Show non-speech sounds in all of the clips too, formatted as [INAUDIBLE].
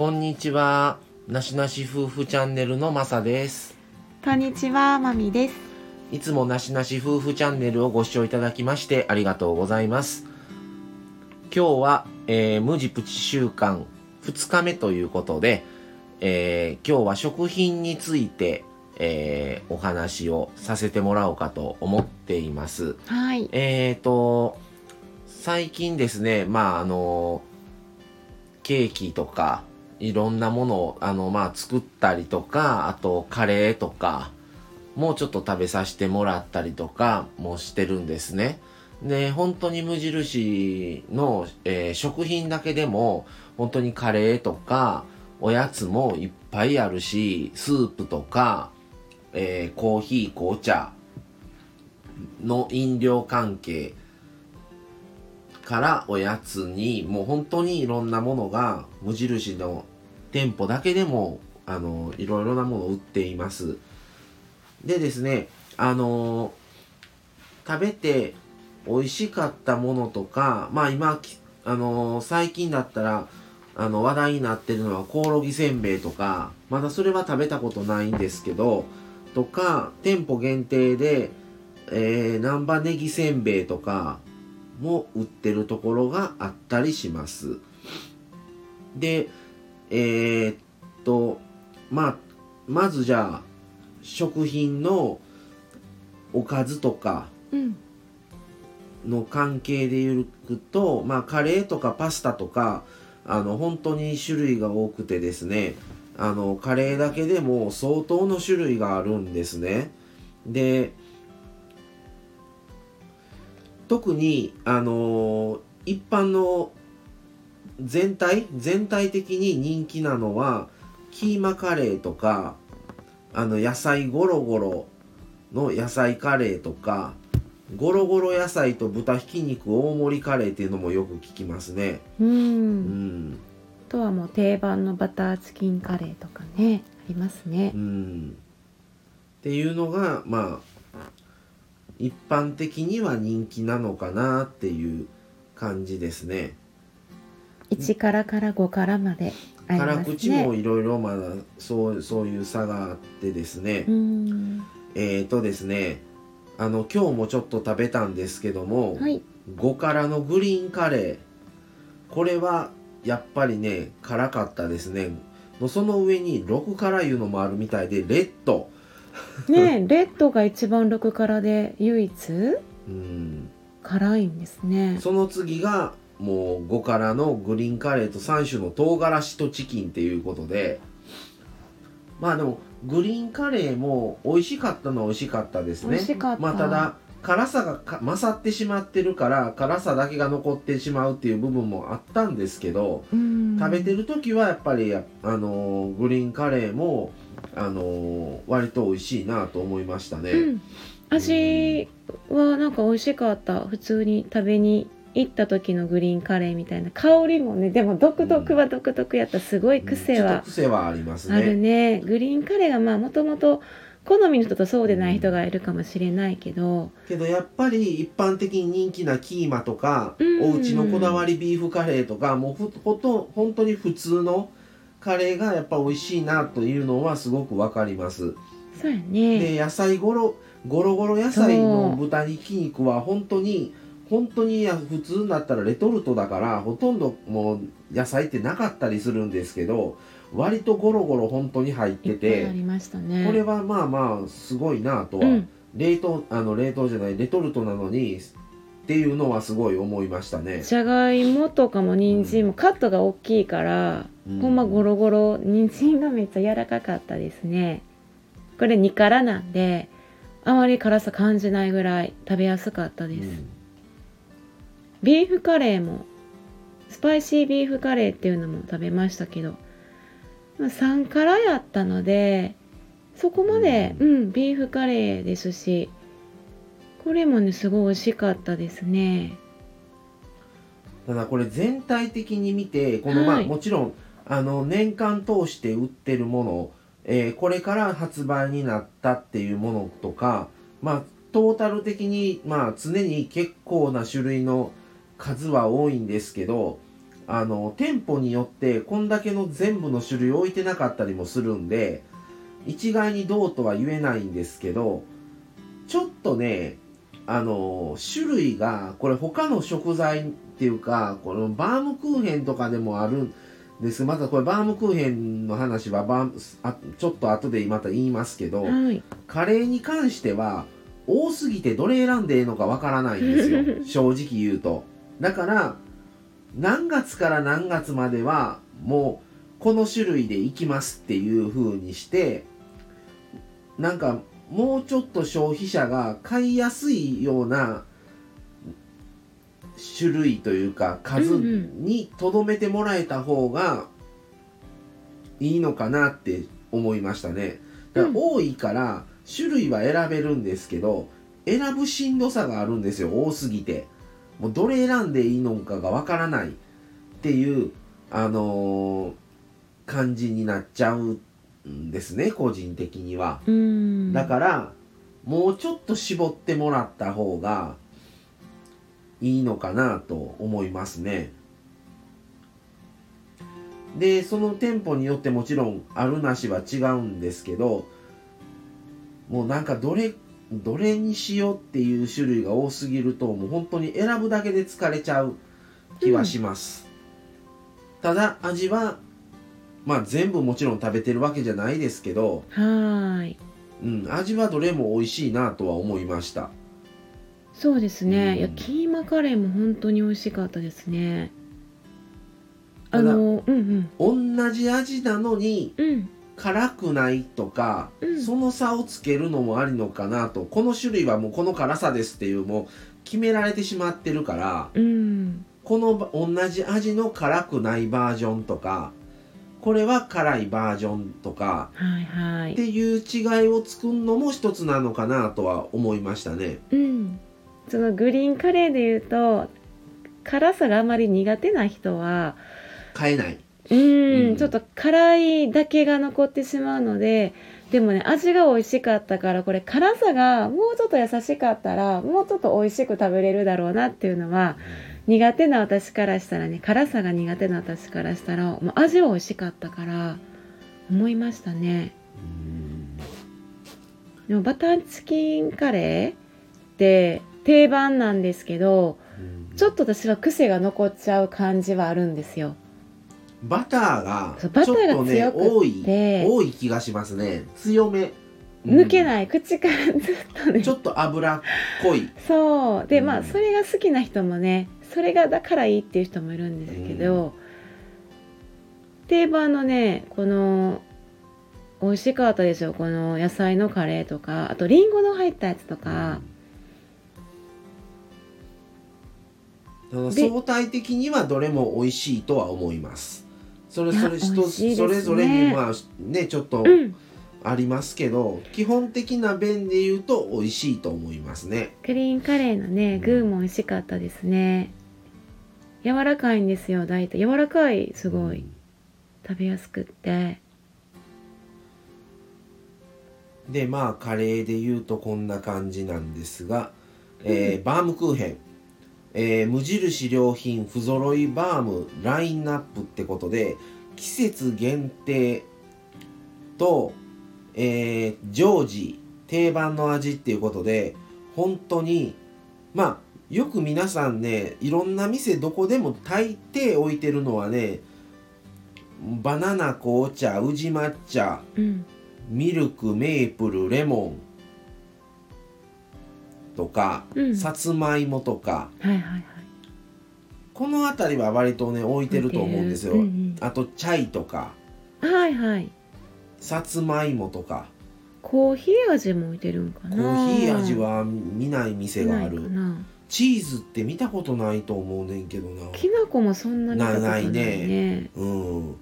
こんにちは。なしなし夫婦チャンネルのまさです。こんにちは、まみです。いつもなしなし夫婦チャンネルをご視聴いただきましてありがとうございます。今日は、えー無地プチ週間2日目ということで、えー今日は食品について、えーお話をさせてもらおうかと思っています。はい。えーと、最近ですね、まあ、あの、ケーキとか、いろんなものを、あの、まあ、作ったりとか、あと、カレーとか、もうちょっと食べさせてもらったりとかもしてるんですね。で、本当に無印の、えー食品だけでも、本当にカレーとか、おやつもいっぱいあるし、スープとか、えーコーヒー、紅茶、の飲料関係からおやつにもう本当にいろんなものが無印の店舗だけでもあのいろいろなものを売っていますでですねあの食べて美味しかったものとかまあ今あの最近だったらあの話題になってるのはコオロギせんべいとかまだそれは食べたことないんですけどとか店舗限定でえー、南波ネギせんべいとかも売ってるところがあったりします。で、えーっと、まあ、まずじゃあ、食品のおかずとかうん。の関係で言うと、まあ、カレーとかパスタとか、あの、本当に種類が多くてですね、あの、カレーだけでも相当の種類があるんですね。で、特にあのー一般の全体全体的に人気なのはキーマカレーとかあの野菜ゴロゴロの野菜カレーとかゴロゴロ野菜と豚ひき肉大盛りカレーっていうのもよく聞きますね。う。うんん、あとはもう定番のバターチキンカレーとかね、ありますねう。ん、っていうのがまあ一般的には人気なのかなっていう感じですね。1からから5からまでありますね。辛口もいろいろまだそうそういう差があってですね、うん。えーとですねあの今日もちょっと食べたんですけども、はい。5辛のグリーンカレーこれはやっぱりね辛かったですねのその上に6辛いうのもあるみたいでレッドねレッドが一番6からで唯一うん辛いんですね。その次がもう5辛のグリーンカレーと3種の唐辛子とチキンっていうことでまあでもグリーンカレーも美味しかったのは美味しかったですねまあただ辛さがか勝ってしまってるから辛さだけが残ってしまうっていう部分もあったんですけど、うん。食べてる時はやっぱりあのーグリーンカレーもあのー割と美味しいなと思いましたね、うん。味はなんか美味しかった。普通に食べに行った時のグリーンカレーみたいな香りもね、でも独特は独特やった。すごい癖はと癖はありますあるねね。グリーンカレーがまあもともと好みの人とそうでない人がいるかもしれないけど、けどやっぱり一般的に人気なキーマとか、うんお家のこだわりビーフカレーとかもうふほと本当に普通のカレーがやっぱ美味しいなというのはすごくわかります。そうやね。で野菜ゴロゴロゴロ野菜の豚ひき肉は本当に本当にや普通になったらレトルトだからほとんどもう野菜ってなかったりするんですけど割とゴロゴロ本当に入っいててね。これはまあまあすごいなとは、うん。冷凍あの冷凍じゃないレトルトなのにっていうのはすごい思いましたね。じゃがいもとかも人参もカットが大きいから、うんほんまゴロゴロ人参がめっちゃ柔らかかったですねこれ2辛なんであまり辛さ感じないぐらい食べやすかったです、うんビーフカレーもスパイシービーフカレーっていうのも食べましたけどまあ3辛やったのでそこまで、ううんビーフカレーですしこれもねすごい美味しかったですね。ただこれ全体的に見てこのまあ、はい。もちろんあの年間通して売ってるもの、えーこれから発売になったっていうものとかまあトータル的にまあ常に結構な種類の数は多いんですけどあの店舗によってこんだけの全部の種類置いてなかったりもするんで一概にどうとは言えないんですけどちょっとねあの種類がこれ他の食材っていうかこのバームクーヘンとかでもあるんです。またこれバームクーヘンの話はバあちょっと後でまた言いますけどはい。カレーに関しては多すぎてどれ選んでええのかわからないんですよ。[LAUGHS] 正直言うとだから何月から何月まではもうこの種類でいきますっていう風にしてなんかもうちょっと消費者が買いやすいような種類というか数にとどめてもらえた方がいいのかなって思いましたね。だから多いから種類は選べるんですけど選ぶしんどさがあるんですよ多すぎてもうどれ選んでいいのかがわからないっていうあのー感じになっちゃうんですね個人的には。うん。だからもうちょっと絞ってもらった方がいいのかなと思いますね。でその店舗によってもちろんあるなしは違うんですけどもうなんかどれどれにしようっていう種類が多すぎるともう本当に選ぶだけで疲れちゃう気はします、ただ味はまあ全部もちろん食べてるわけじゃないですけど、はーい。うん、味はどれも美味しいなとは思いました。そうですね、うん。いやキーマカレーも本当に美味しかったですね。あただのうん同じ味なのにうんうん辛くないとか、うん。その差をつけるのもありのかなと。この種類はもうこの辛さですっていうもう決められてしまってるからうん。このば同じ味の辛くないバージョンとかこれは辛いバージョンとかはいはい。っていう違いを作るのも一つなのかなとは思いましたね。うん。そのグリーンカレーでいうと辛さがあまり苦手な人は買えない。うん、うん。ちょっと辛いだけが残ってしまうのででもね味が美味しかったからこれ辛さがもうちょっと優しかったらもうちょっと美味しく食べれるだろうなっていうのは苦手な私からしたらね辛さが苦手な私からしたらもう味は美味しかったから思いましたね。うん。でもバターチキンカレーって定番なんですけどちょっと私は癖が残っちゃう感じはあるんですよバターがちょっとね多い多い気がしますね。強め、い、抜けない。口からずっとね。[LAUGHS] ちょっと脂っこい。そう。でまうん。あそれが好きな人もねそれがだからいいっていう人もいるんですけど、定番のねこの美味しかったですよ。この野菜のカレーとかあとリンゴの入ったやつとか、相対的にはどれも美味しいとは思いますそれそれ人 [LAUGHS] ね。それぞれにまあねちょっとうん。ありますけど、基本的な便で言うと美味しいと思いますね。グリーンカレーのねグーも美味しかったですね。柔らかいんですよ大体。柔らかいすごい食べやすくって。でまあカレーで言うとこんな感じなんですが、えーバームクーヘン、えー無印良品不揃いバームラインナップってことで季節限定と、えー常時定番の味っていうことで本当にまあよく皆さんねいろんな店どこでも大抵置いてるのはねバナナ紅茶宇治抹茶うん。ミルクメープルレモンとか、うん。さつまいもとかはいはいはい。この辺りは割とね置いてると思うんですよ、置いてる。うんあとチャイとかうんはいはい。さつまいもとか。コーヒー味も置いてるんかコなーヒー味は見ない店がある。なチーズって見たことないと思うねんけどな。きな粉もそんな見たことないね。ないうん。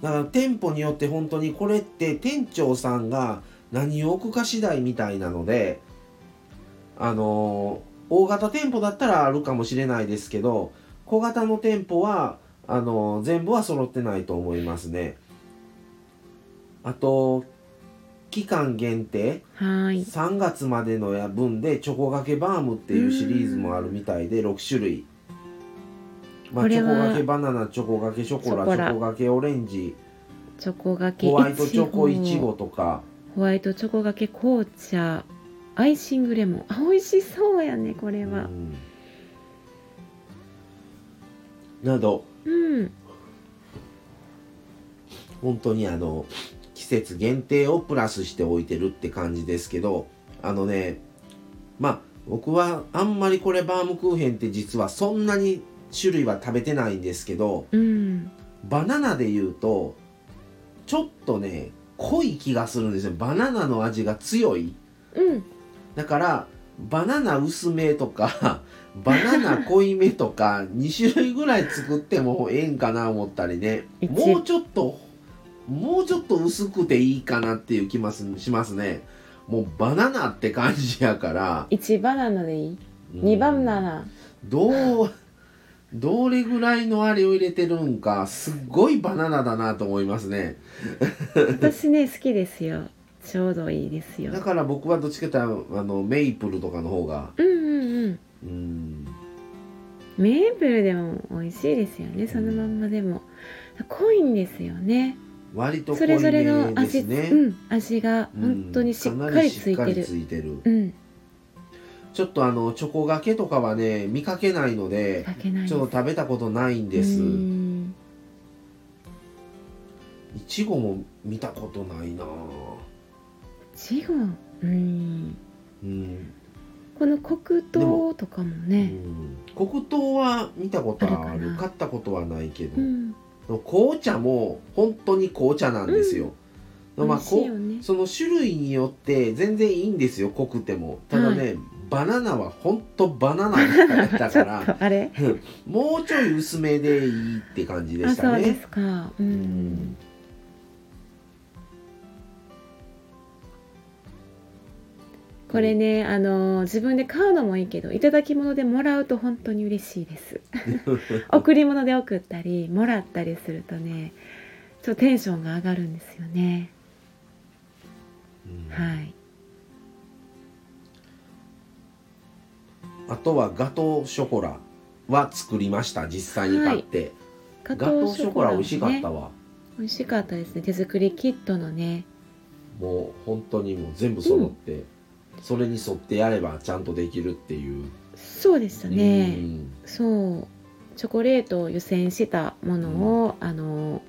だから店舗によって本当にこれって店長さんが何を置くか次第みたいなのであのー大型店舗だったらあるかもしれないですけど小型の店舗はあのー全部は揃ってないと思いますね。あと期間限定はい。3月までのや分でチョコがけバームっていうシリーズもあるみたいで6種類。まあ、チョコがけバナナチョコがけショコラショコラ。チョコがけオレンジ。チョコがけホワイトチョコいちごとか。ホワイトチョコがけ紅茶アイシングレモン。あ美味しそうやねこれは。うん。など。うん。本当にあの季節限定をプラスしておいてるって感じですけどあのねまあ僕はあんまりこれバームクーヘンって実はそんなに種類は食べてないんですけどうん。バナナで言うとちょっとね濃い気がするんですよ。バナナの味が強い。うんだからバナナ薄めとか [LAUGHS] バナナ濃いめとか2種類ぐらい作ってもええんかな思ったりね。一もうちょっともうちょっと薄くていいかなっていう気ますしますね。もうバナナって感じやから、1バナナでいい？うん。2バナナ？どうどれぐらいのあれを入れてるんかすっごいバナナだなと思いますね。私ね好きですよちょうどいいですよ。だから僕はどっちかというとあのメイプルとかの方がうんうんうん。うん。メープルでも美味しいですよねそのまんまでも。濃いんですよね。割と濃いそれぞれめの味、うん、味がうん。本当にしっかりついてる。いてる。うん。ちょっとあのチョコがけとかはね見かけないのでかけないちょっと食べたことないんです。うん。いちごも見たことないなちごうん。うん、この黒糖とかもうねん、黒糖は見たことある買ったことはないけど、うん。紅茶も本当に紅茶なんですよ、美まあね。その種類によって全然いいんですよ濃くても。ただね、バナナは本当バナナだから。と [LAUGHS] あれ？もうちょい薄めでいいって感じであしたね。そうですか。ううんこれねあの自分で買うのもいいけどいただき物でもらうと本当に嬉しいです。[LAUGHS] 贈り物で送ったりもらったりするとねちょっとテンションが上がるんですよね。うん。はい。あとはガトーショコラは作りました実際に買って、ガガトーショコラ美味しかったわ。わ美味しかったですね。手作りキットのね。もう本当にもう全部揃って、それに沿ってやればちゃんとできるっていう。そうでしたね、うん。そう。チョコレートを湯煎したものを、あの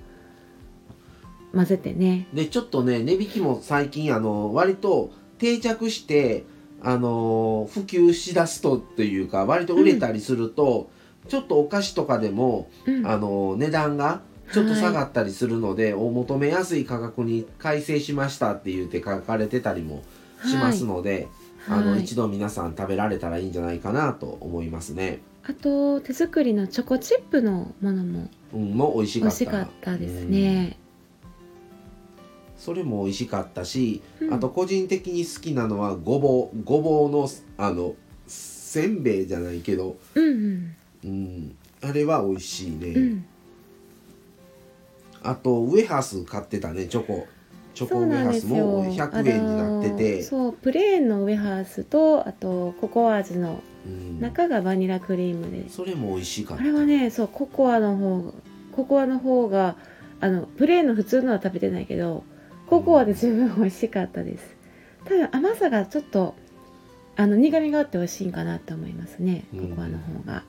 混ぜてね。でちょっとね値引きも最近あの割と定着してあの普及しだすとっていうか割と売れたりすると、ちょっとお菓子とかでもうん。あの値段がちょっと下がったりするので、お求めやすい価格に改正しましたって言って書かれてたりもしますので、あのはい。一度皆さん食べられたらいいんじゃないかなと思いますね。あと手作りのチョコチップのものもうん、も美味しかった。美味しかったですね、それも美味しかったし、うん。あと個人的に好きなのはごぼう。ごぼうのあのせんべいじゃないけど、うんうん。うん、あれは美味しいね、うん。あとウエハース買ってたねチョコチョコそうウエハースなんですよ。も100円になってあての、そうプレーンのウエハースとあとココア味のうん、中がバニラクリームで、それも美味しかった。あれはねそうココアの方ココアの方があのプレーンの普通のは食べてないけどココアで十分美味しかったです。多分甘さがちょっとあの苦みがあって美味しいんかなって思いますね。うん。ココアの方が、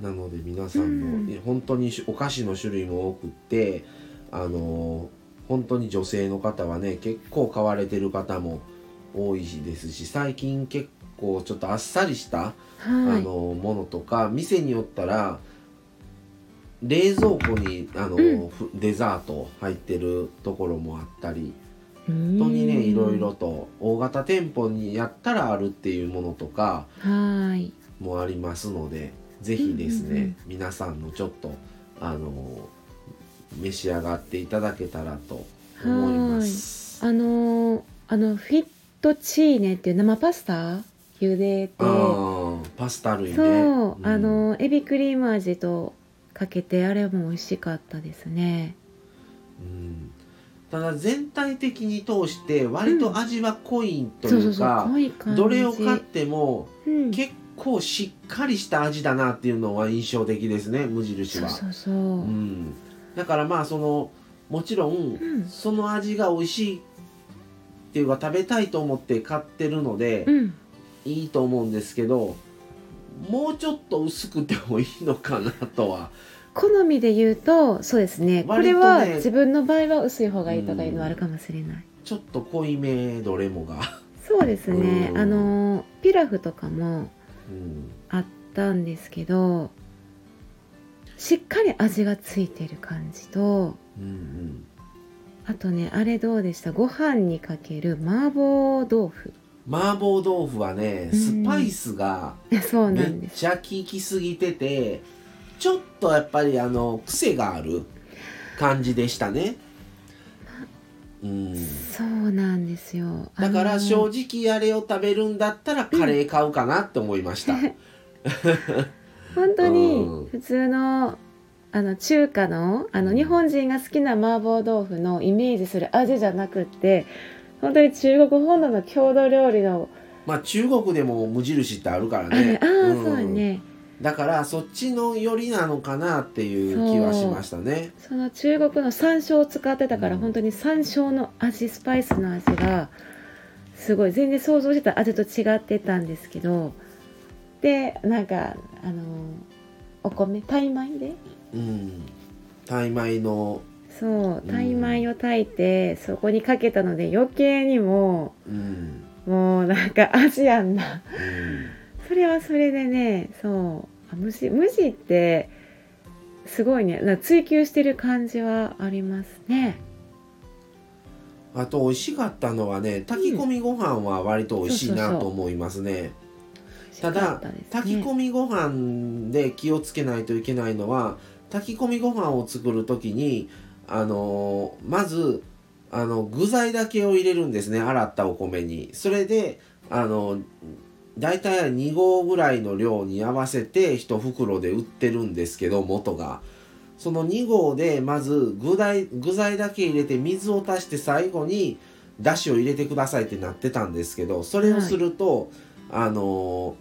なので皆さんも、うん。本当にお菓子の種類も多くってあの本当に女性の方はね結構買われてる方も多いですし最近結構ちょっとあっさりした、はあいのものとか店によったら冷蔵庫にあの、うん。ふデザート入ってるところもあったり本本当にねいろいろと大型店舗にやったらあるっていうものとかはい。もありますのでぜひですね、うんうんうん。皆さんのちょっとあの召し上がっていただけたらと思います。あのーあのフィットチーネっていう生パスタ茹でてパスタ類ね。そう、ん。あのエビクリーム味とかけてあれも美味しかったですね。うん。ただ全体的に通して割と味は濃いというか、どれを買ってもうん、結構しっかりした味だなっていうのは印象的ですね無印は。そうそうん、だからまあそのもちろん、うん。その味が美味しいっていうか食べたいと思って買ってるので、うん。いいと思うんですけどもうちょっと薄くてもいいのかなとは。好みで言うとそうですね。これは自分の場合は薄い方がいいとかいうのはあるかもしれない、ちょっと濃いめどれもが、そうですね。うん。あのピラフとかもうん、あったんですけどしっかり味がついてる感じとうんうん。あとねあれどうでした？ご飯にかける麻婆豆腐。麻婆豆腐はねスパイスがめっちゃ効きすぎててちょっとやっぱりあの癖がある感じでしたね。うん、そうなんですよ。だから正直あれを食べるんだったらカレー買うかなって思いました。[LAUGHS] 本当にうん。普通のあの中華のあの日本人が好きな麻婆豆腐のイメージする味じゃなくって本当に中国本土の郷土料理の、まあ中国でも無印ってあるからあね。あうん。そうねだからそっちの寄りなのかなっていう気はしましたね。その中国の山椒を使ってたから、うん本当に山椒の味スパイスの味がすごい全然想像してた味と違ってたんですけどでなんかあのお米タイ米で？うん。タイ米の、そうタイ米を炊いて、そこにかけたので余計にもうん、もうなんかアジアンなうん。それはそれでねそう。あ無地無地ってすごいね。な追求してる感じはありますね。あと美味しかったのはね炊き込みご飯は割と美味しいなと思いますね。ただ炊き込みご飯で気をつけないといけないのは炊き込みご飯を作る時にあのーまずあの具材だけを入れるんですね。洗ったお米に。それであのだいたい2合ぐらいの量に合わせて1袋で売ってるんですけど元が。その2合でまず具材具材だけ入れて水を足して最後にだしを入れてくださいってなってたんですけどそれをすると、あの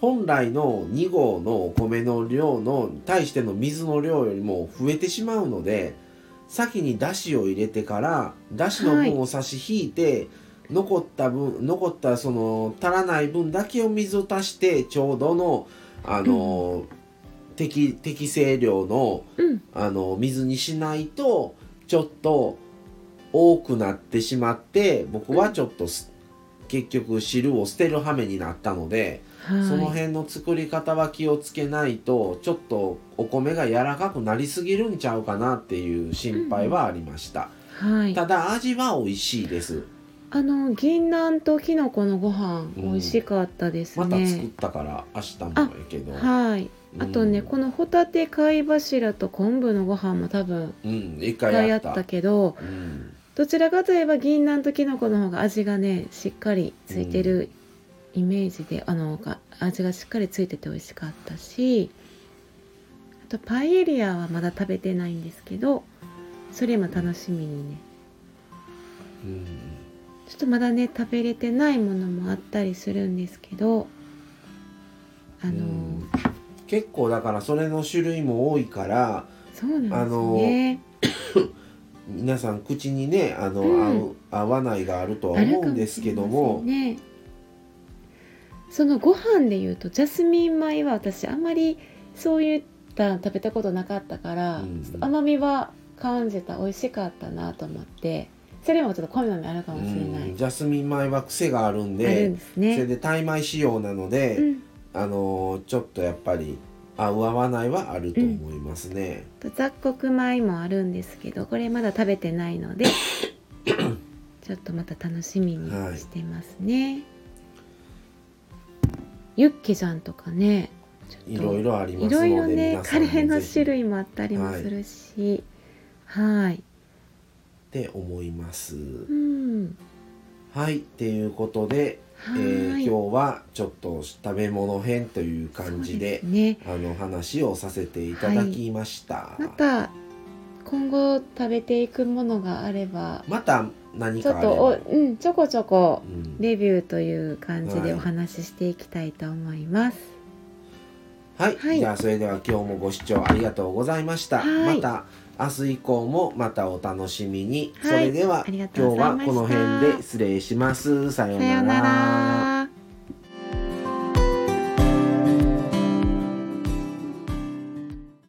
本来の2合のお米の量の対しての水の量よりも増えてしまうので先にだしを入れてからだしの分を差し引いて、残った分残ったその足らない分だけを水を足してちょうどのあの、適適正量のうん。あの水にしないとちょっと多くなってしまって僕はちょっとす、結局汁を捨てる羽目になったので、はい。その辺の作り方は気をつけないとちょっとお米が柔らかくなりすぎるんちゃうかなっていう心配はありました、はい。ただ味は美味しいですあの銀杏ときのこのご飯うん美味しかったですまた作っね、たから明日もやけど。はい。あとね、うんこのホタテ貝柱と昆布のご飯も多分うん一一回回やったけどうん。どちらかといえば銀杏ときのこの方が味がねしっかりついてるイメージで、あのが味がしっかりついてて美味しかったしあとパエリアはまだ食べてないんですけどそれも楽しみにね。うんちょっとまだね食べれてないものもあったりするんですけどあの結構だからそれの種類も多いからそうなんですね、皆さん口にねあの、うん。合う合わないがあるとは思うんですけども。んね。そのご飯でいうとジャスミン米は私あんまりそういった食べたことなかったから、うん。甘みは感じた。美味しかったなと思ってそれもちょっと好みあるかもしれない、うんジャスミン米は癖があるんでんですそれね、でタイ米仕様なので、うん、あのーちょっとやっぱり合う合わないはあると思いますね。と雑穀米もあるんですけどこれまだ食べてないので [COUGHS] ちょっとまた楽しみにしてますね、ユッケジャンとかねいろいろありますいろいろのでねカレーの種類もあったりもするし。はいって思います。うん、はいっていうことで、えー、今日はちょっと食べ物編という感じで、ね、あの話をさせていただきました。はい、また今後食べていくものがあればまた何かちょっとお、うん、ちょこちょこレビューという感じでお話ししていきたいと思います。はい、はい、じゃあそれでは今日もご視聴ありがとうございました。また。明日以降もまたお楽しみに、はい、それでは今日はこの辺で失礼します。さようなら。